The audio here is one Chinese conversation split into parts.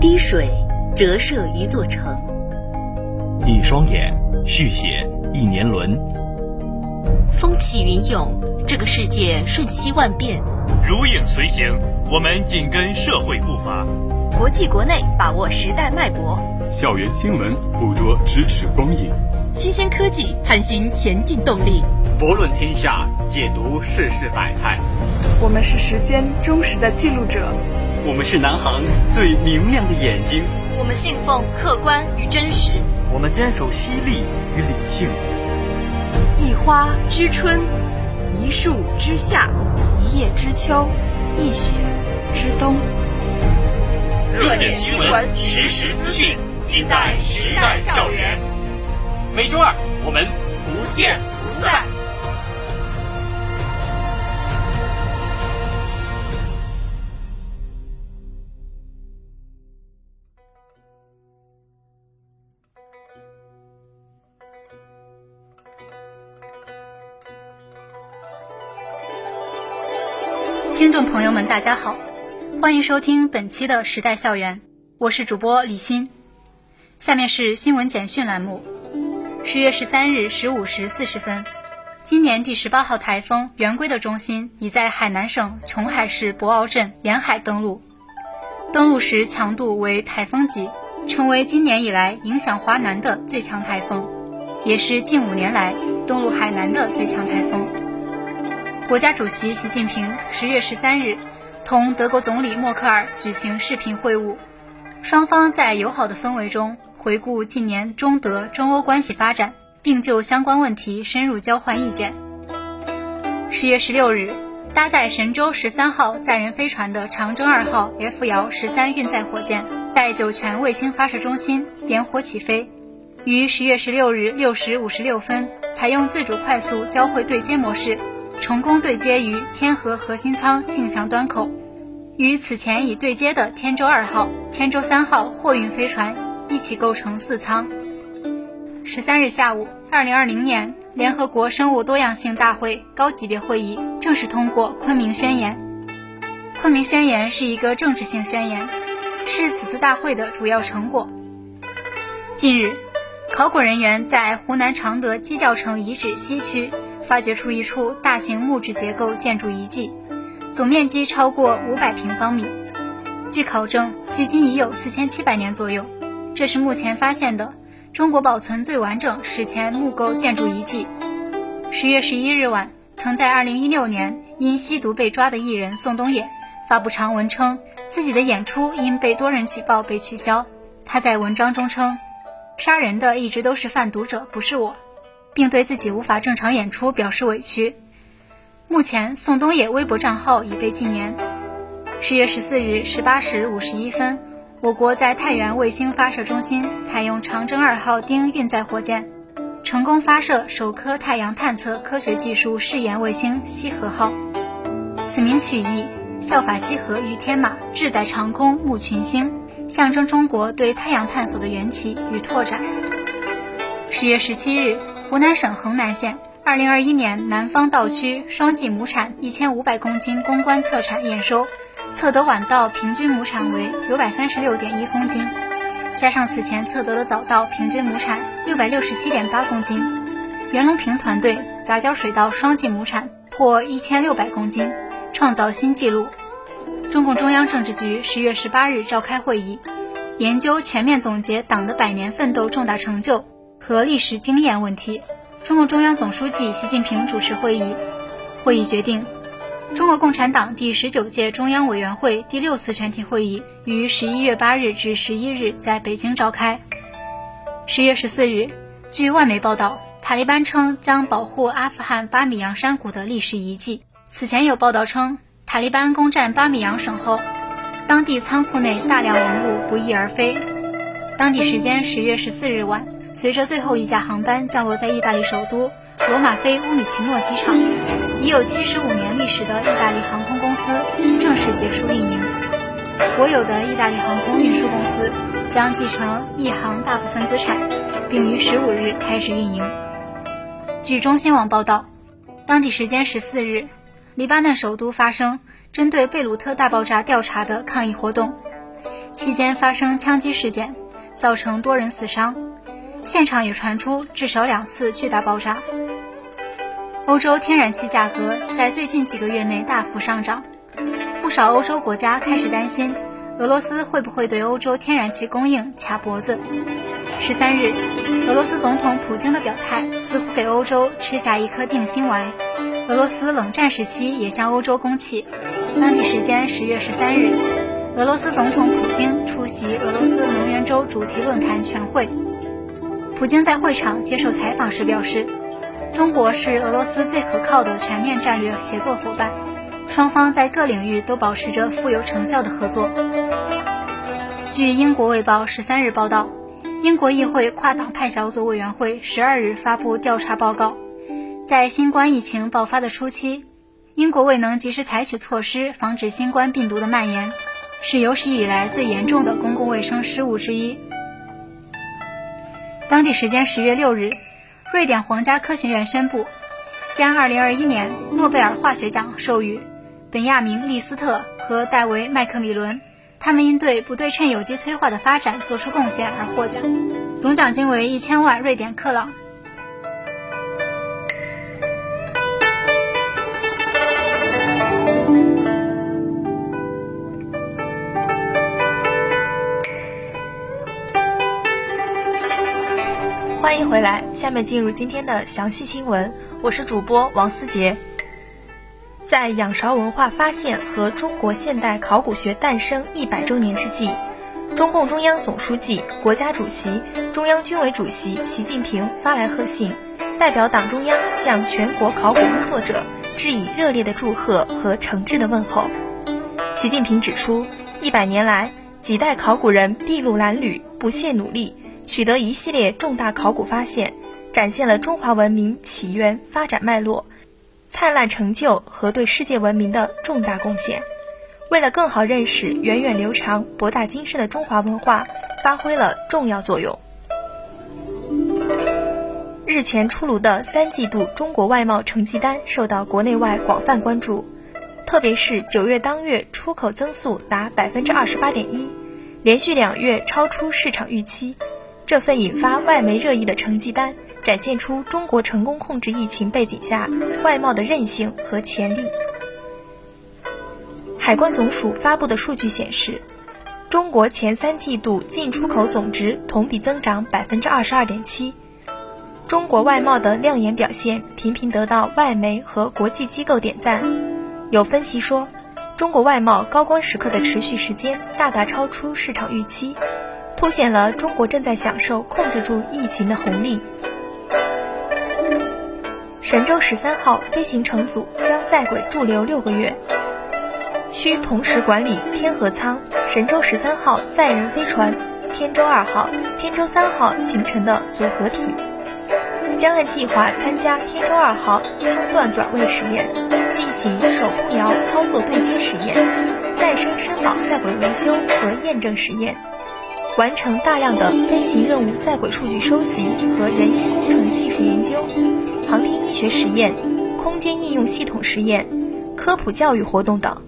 滴水折射一座城，一双眼续写一年轮。风起云涌，这个世界瞬息万变。如影随形，我们紧跟社会步伐。国际国内，把握时代脉搏。校园新闻，捕捉咫尺光影。新鲜科技，探寻前进动力。博论天下，解读世事百态。我们是时间忠实的记录者。我们是南航最明亮的眼睛。我们信奉客观与真实。我们坚守犀利与理性。一花知春，一树知夏，一叶知秋，一雪知冬。热点新闻，实时资讯，尽在时代校园。每周二，我们不见不散。听众朋友们，大家好，欢迎收听本期的《时代校园》，我是主播李欣。下面是新闻简讯栏目。十月十三日十五时四十分，今年第十八号台风“圆规”的中心已在海南省琼海市博鳌镇沿海登陆，登陆时强度为台风级，成为今年以来影响华南的最强台风，也是近五年来登陆海南的最强台风。国家主席习近平十月十三日同德国总理默克尔举行视频会晤，双方在友好的氛围中回顾近年中德、中欧关系发展，并就相关问题深入交换意见。十月十六日，搭载神舟十三号载人飞船的长征二号 F 遥十三运载火箭在酒泉卫星发射中心点火起飞，于十月十六日六时五十六分采用自主快速交会对接模式。成功对接于天河核心舱进向端口，与此前已对接的天舟二号、天舟三号货运飞船一起构成四舱。十三日下午，二零二零年联合国生物多样性大会高级别会议正式通过《昆明宣言》。《昆明宣言》是一个政治性宣言，是此次大会的主要成果。近日，考古人员在湖南常德鸡叫城遗址西区。发掘出一处大型木质结构建筑遗迹，总面积超过五百平方米。据考证，距今已有四千七百年左右。这是目前发现的中国保存最完整史前木构建筑遗迹。十月十一日晚，曾在二零一六年因吸毒被抓的艺人宋冬野发布长文称，自己的演出因被多人举报被取消。他在文章中称：“杀人的一直都是贩毒者，不是我。”并对自己无法正常演出表示委屈。目前，宋冬野微博账号已被禁言。十月十四日十八时五十一分，我国在太原卫星发射中心采用长征二号丁运载火箭，成功发射首颗太阳探测科学技术试验卫星“西河号”。此名取意，效法西河与天马，志在长空牧群星，象征中国对太阳探索的缘起与拓展。十月十七日。湖南省衡南县二零二一年南方稻区双季亩产一千五百公斤公关测产验收，测得晚稻平均亩产为九百三十六点一公斤，加上此前测得的早稻平均亩产六百六十七点八公斤，袁隆平团队杂交水稻双季亩产破一千六百公斤，创造新纪录。中共中央政治局十月十八日召开会议，研究全面总结党的百年奋斗重大成就。和历史经验问题，中共中央总书记习近平主持会议。会议决定，中国共产党第十九届中央委员会第六次全体会议于十一月八日至十一日在北京召开。十月十四日，据外媒报道，塔利班称将保护阿富汗巴米扬山谷的历史遗迹。此前有报道称，塔利班攻占巴米扬省后，当地仓库内大量文物不翼而飞。当地时间十月十四日晚。随着最后一架航班降落在意大利首都罗马飞乌米奇诺机场，已有七十五年历史的意大利航空公司正式结束运营。国有的意大利航空运输公司将继承意航大部分资产，并于十五日开始运营。据中新网报道，当地时间十四日，黎巴嫩首都发生针对贝鲁特大爆炸调查的抗议活动。期间发生枪击事件，造成多人死伤，现场也传出至少两次巨大爆炸。欧洲天然气价格在最近几个月内大幅上涨，不少欧洲国家开始担心俄罗斯会不会对欧洲天然气供应卡脖子。十三日，俄罗斯总统普京的表态似乎给欧洲吃下一颗定心丸。俄罗斯冷战时期也向欧洲供气。当地时间十月十三日，俄罗斯总统普京出席俄罗斯能源周主题论坛全会。普京在会场接受采访时表示，中国是俄罗斯最可靠的全面战略协作伙伴，双方在各领域都保持着富有成效的合作。据英国《卫报》十三日报道。英国议会跨党派小组委员会十二日发布调查报告，在新冠疫情爆发的初期，英国未能及时采取措施防止新冠病毒的蔓延，是有史以来最严重的公共卫生失误之一。当地时间十月六日，瑞典皇家科学院宣布，将二零二一年诺贝尔化学奖授予本亚明·利斯特和戴维·麦克米伦。他们因对不对称有机催化的发展做出贡献而获奖，总奖金为一千万瑞典克朗。欢迎回来，下面进入今天的详细新闻，我是主播王思杰。在仰韶文化发现和中国现代考古学诞生一百周年之际，中共中央总书记、国家主席、中央军委主席习近平发来贺信，代表党中央向全国考古工作者致以热烈的祝贺和诚挚的问候。习近平指出，一百年来，几代考古人筚路蓝缕、不懈努力，取得一系列重大考古发现，展现了中华文明起源发展脉络。灿烂成就和对世界文明的重大贡献，为了更好认识源远流长、博大精深的中华文化，发挥了重要作用。日前出炉的三季度中国外贸成绩单受到国内外广泛关注，特别是九月当月出口增速达百分之二十八点一，连续两月超出市场预期。这份引发外媒热议的成绩单。展现出中国成功控制疫情背景下外贸的韧性和潜力。海关总署发布的数据显示，中国前三季度进出口总值同比增长百分之二十二点七。中国外贸的亮眼表现频频得到外媒和国际机构点赞。有分析说，中国外贸高光时刻的持续时间大大超出市场预期，凸显了中国正在享受控制住疫情的红利。神舟十三号飞行乘组将在轨驻留六个月，需同时管理天河舱、神舟十三号载人飞船、天舟二号、天舟三号形成的组合体，将按计划参加天舟二号舱段转位实验，进行手控摇操作对接实验、再生生保在轨维修和验证实验，完成大量的飞行任务在轨数据收集和人因工程技术研究。航天医学实验、空间应用系统实验、科普教育活动等，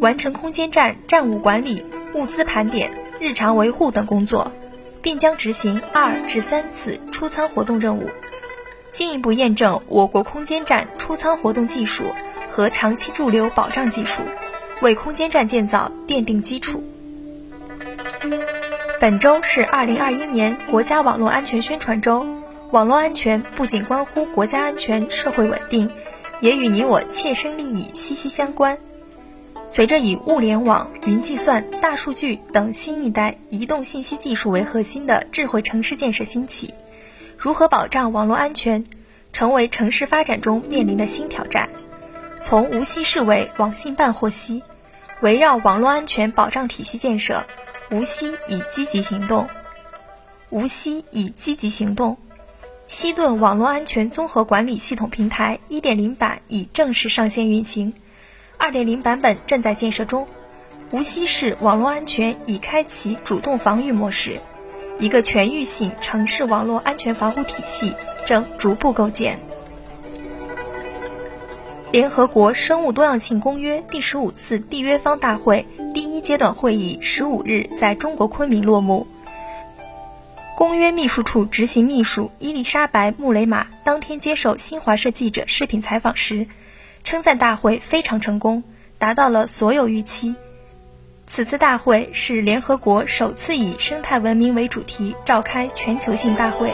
完成空间站站务管理、物资盘点、日常维护等工作，并将执行二至三次出舱活动任务，进一步验证我国空间站出舱活动技术和长期驻留保障技术，为空间站建造奠定基础。本周是二零二一年国家网络安全宣传周。网络安全不仅关乎国家安全、社会稳定，也与你我切身利益息息相关。随着以物联网、云计算、大数据等新一代移动信息技术为核心的智慧城市建设兴起，如何保障网络安全，成为城市发展中面临的新挑战。从无锡市委网信办获悉，围绕网络安全保障体系建设，无锡已积极行动。无锡已积极行动。西顿网络安全综合管理系统平台1.0版已正式上线运行，2.0版本正在建设中。无锡市网络安全已开启主动防御模式，一个全域性城市网络安全防护体系正逐步构建。联合国生物多样性公约第十五次缔约方大会阶段会议十五日在中国昆明落幕。公约秘书处执行秘书伊丽莎白·穆雷马当天接受新华社记者视频采访时，称赞大会非常成功，达到了所有预期。此次大会是联合国首次以生态文明为主题召开全球性大会，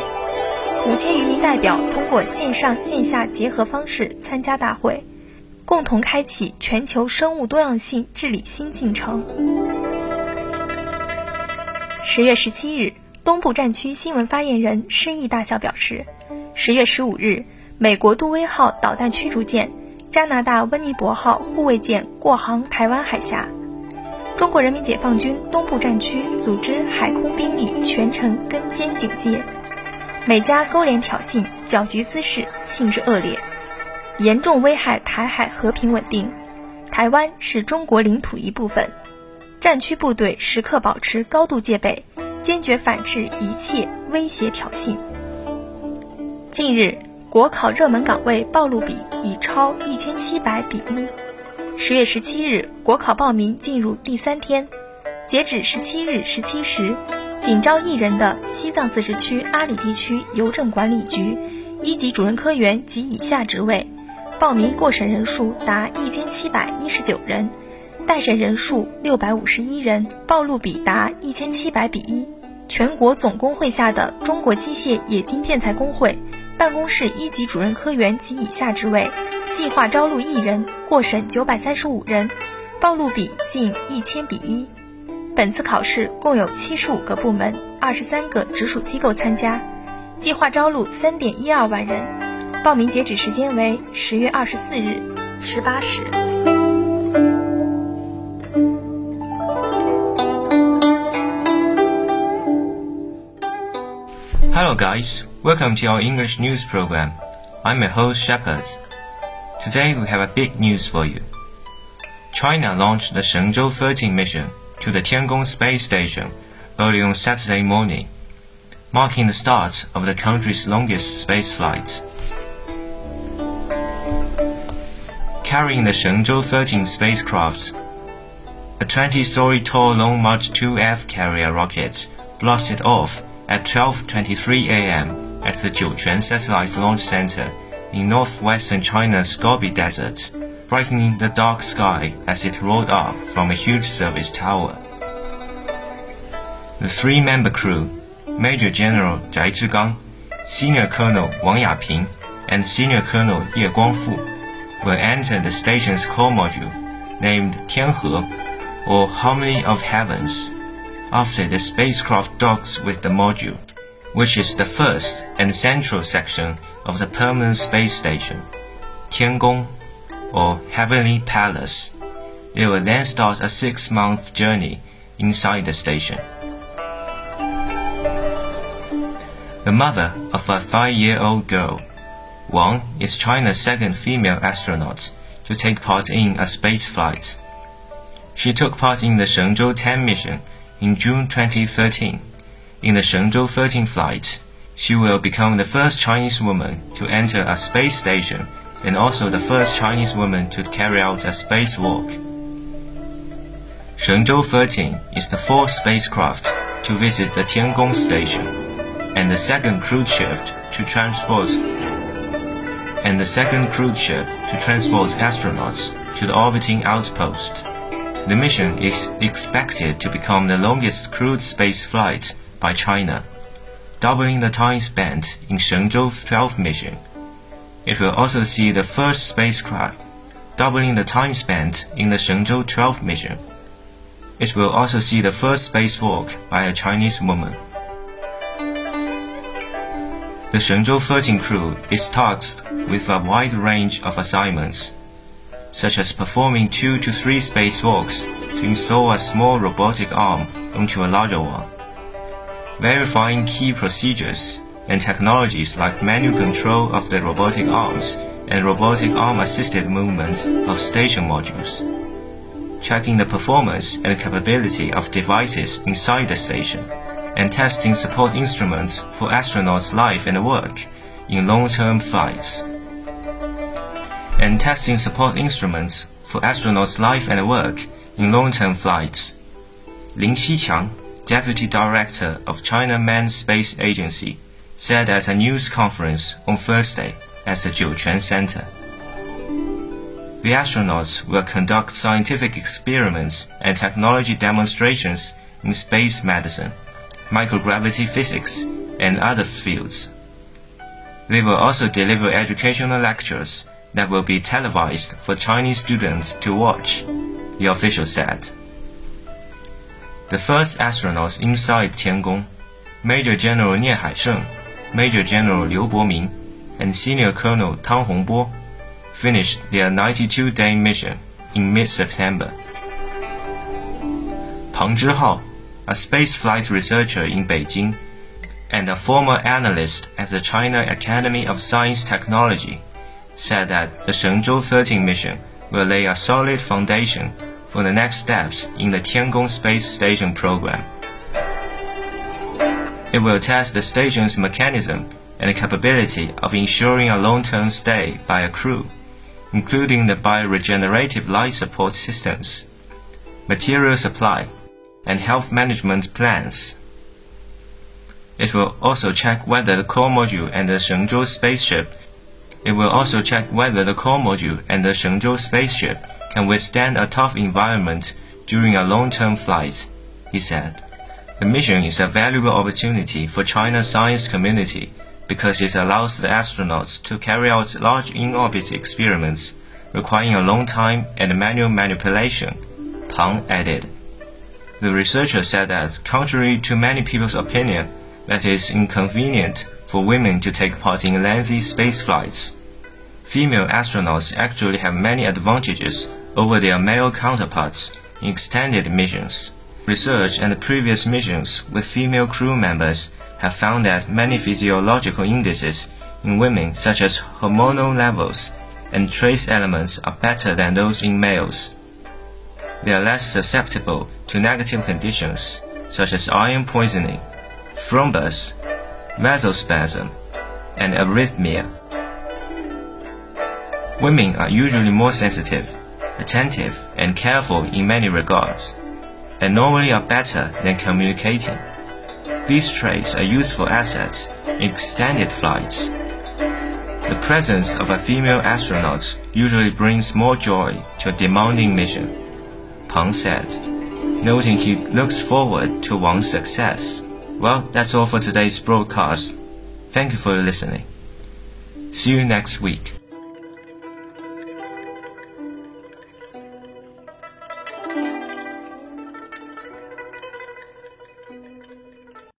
五千余名代表通过线上线下结合方式参加大会，共同开启全球生物多样性治理新进程。十月十七日，东部战区新闻发言人施毅大校表示，十月十五日，美国杜威号导弹驱逐舰、加拿大温尼伯号护卫舰过航台湾海峡。中国人民解放军东部战区组织海空兵力全程跟监警戒，美加勾连挑衅、搅局滋事，性质恶劣，严重危害台海和平稳定。台湾是中国领土一部分，战区部队时刻保持高度戒备，坚决反制一切威胁挑衅。近日，国考热门岗位报录比已超一千七百比一。十月十七日，国考报名进入第三天，截止十七日十七时，仅招一人的西藏自治区阿里地区邮政管理局一级主任科员及以下职位，报名过审人数达一千七百一十九人，待审人数六百五十一人，报录比达一千七百比一。全国总工会下的中国机械冶金建材工会办公室一级主任科员及以下职位。计划招录一人，过审九百三十五人，报录比近一千比一。本次考试共有七十五个部门、二十三个直属机构参加，计划招录三点一二万人。报名截止时间为十月二十四日十八时。Hello guys, welcome to our English news program. I'm your host Shepherd. Today we have a big news for you. China launched the Shenzhou 13 mission to the Tiangong space station early on Saturday morning, marking the start of the country's longest space flight. Carrying the Shenzhou 13 spacecraft, a 20-story tall Long March 2F carrier rocket blasted off at 12:23 a.m. at the Jiuquan Satellite Launch Center in northwestern China's Gobi Desert, brightening the dark sky as it rolled up from a huge service tower. The three-member crew, Major General Zhai Zhigang, Senior Colonel Wang Yaping, and Senior Colonel Ye Guangfu, will enter the station's core module, named Tianhe, or Harmony of Heavens, after the spacecraft docks with the module, which is the first and central section of the permanent space station, Tiangong, or Heavenly Palace. They will then start a six-month journey inside the station. The mother of a five-year-old girl, Wang is China's second female astronaut to take part in a space flight. She took part in the Shenzhou 10 mission in June 2013. In the Shenzhou 13 flight, she will become the first Chinese woman to enter a space station and also the first Chinese woman to carry out a spacewalk. Shenzhou 13 is the fourth spacecraft to visit the Tiangong station and the second cruise ship to transport and the second cruise ship to transport astronauts to the orbiting outpost. The mission is expected to become the longest crewed space flight by China doubling the time spent in Shenzhou 12 mission. It will also see the first spacecraft, doubling the time spent in the Shenzhou 12 mission. It will also see the first spacewalk by a Chinese woman. The Shenzhou 13 crew is tasked with a wide range of assignments, such as performing two to three spacewalks to install a small robotic arm onto a larger one. Verifying key procedures and technologies like manual control of the robotic arms and robotic arm-assisted movements of station modules, checking the performance and capability of devices inside the station, and testing support instruments for astronauts' life and work in long-term flights, and testing support instruments for astronauts' life and work in long-term flights Lin Xiqiang, Deputy Director of China Manned Space Agency, said at a news conference on Thursday at the Jiuquan Center. The astronauts will conduct scientific experiments and technology demonstrations in space medicine, microgravity physics, and other fields. They will also deliver educational lectures that will be televised for Chinese students to watch, the official said. The first astronauts inside Tiangong, Major General Nie Haisheng, Major General Liu Boming, and Senior Colonel Tang Hongbo, finished their 92-day mission in mid-September. Pang Zhihao, a spaceflight researcher in Beijing and a former analyst at the China Academy of Science Technology, said that the Shenzhou 13 mission will lay a solid foundation for the next steps in the Tiangong space station program. It will test the station's mechanism and the capability of ensuring a long-term stay by a crew including the bioregenerative life support systems, material supply, and health management plans. It will also check whether the core module and the Shenzhou spaceship it will also check whether the core module and the Shenzhou spaceship can withstand a tough environment during a long-term flight, he said. The mission is a valuable opportunity for China's science community because it allows the astronauts to carry out large in-orbit experiments requiring a long time and manual manipulation, Pang added. The researcher said that, contrary to many people's opinion, that it is inconvenient for women to take part in lengthy space flights. Female astronauts actually have many advantages over their male counterparts in extended missions. Research and previous missions with female crew members have found that many physiological indices in women, such as hormonal levels and trace elements, are better than those in males. They are less susceptible to negative conditions such as iron poisoning, thrombus, vasospasm, and arrhythmia. Women are usually more sensitive, attentive, and careful in many regards, and normally are better than communicating. These traits are useful assets in extended flights. The presence of a female astronaut usually brings more joy to a demanding mission, Pang said, noting he looks forward to Wang's success. Well, that's all for today's broadcast. Thank you for listening. See you next week.